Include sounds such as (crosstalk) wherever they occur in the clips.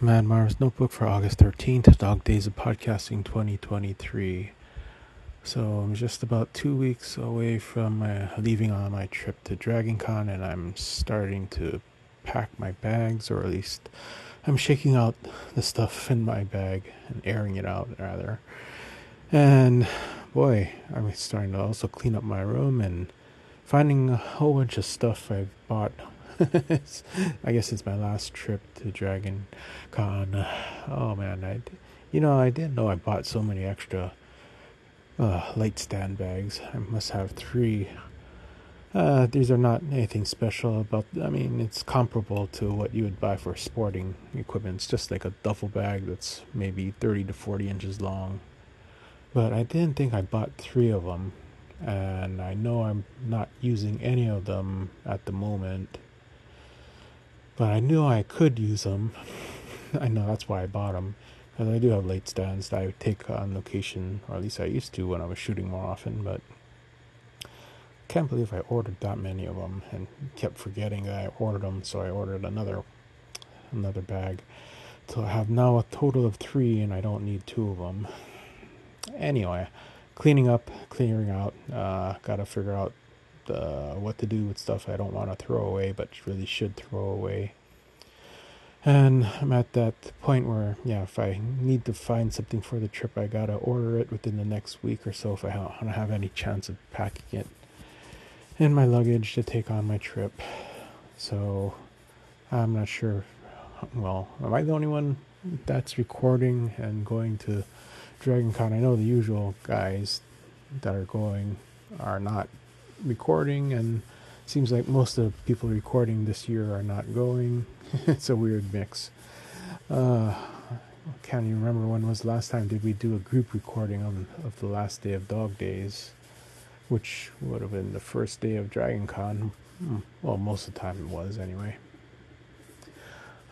Mad Marv's Notebook for August 13th, Dog Days of Podcasting 2023. So I'm just about two weeks away from leaving on my trip to Dragon Con, and I'm starting to pack my bags, or at least I'm shaking out the stuff in my bag and airing it out, rather. And boy, I'm starting to also clean up my room and finding a whole bunch of stuff I've bought (laughs) I guess it's my last trip to Dragon Con. Oh man, I, you know, I didn't know I bought so many extra uh, light stand bags. I must have three. Uh, these are not anything special about. I mean, it's comparable to what you would buy for sporting equipment. It's just like a duffel bag that's maybe thirty to forty inches long. But I didn't think I bought three of them, and I know I'm not using any of them at the moment but I knew I could use them. (laughs) I know that's why I bought them. Because I do have light stands that I would take on location, or at least I used to when I was shooting more often, but can't believe I ordered that many of them and kept forgetting that I ordered them, so I ordered another another bag. So I have now a total of three, and I don't need two of them. Anyway, cleaning up, clearing out. Uh, Got to figure out uh, what to do with stuff I don't want to throw away, but really should throw away. And I'm at that point where, yeah, if I need to find something for the trip, I gotta order it within the next week or so if I don't have any chance of packing it in my luggage to take on my trip. So I'm not sure. Well, am I the only one that's recording and going to Dragon Con? I know the usual guys that are going are not recording, and seems like most of the people recording this year are not going. (laughs) it's a weird mix. Uh, can't even remember when was the last time did we do a group recording on of the last day of Dog Days, which would have been the first day of Dragon Con. Hmm, well, most of the time it was anyway.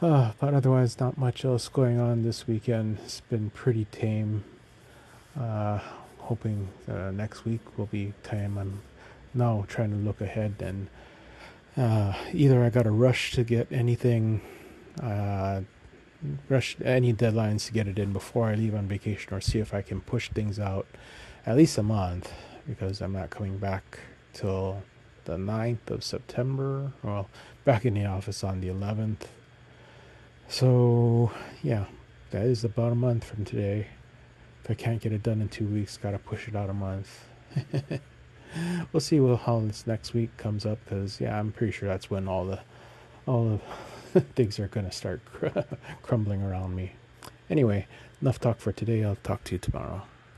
Uh, but otherwise, not much else going on this weekend. It's been pretty tame. Uh, hoping uh, next week will be time I'm now trying to look ahead and uh, either I got to rush to get anything, uh, rush any deadlines to get it in before I leave on vacation, or see if I can push things out at least a month because I'm not coming back till the 9th of September. Well, back in the office on the 11th. So, yeah, that is about a month from today. If I can't get it done in two weeks, gotta push it out a month. (laughs) we'll see how this next week comes up because yeah, I'm pretty sure that's when all the all the (laughs) things are gonna start (laughs) cr- crumbling around me. Anyway, enough talk for today. I'll talk to you tomorrow.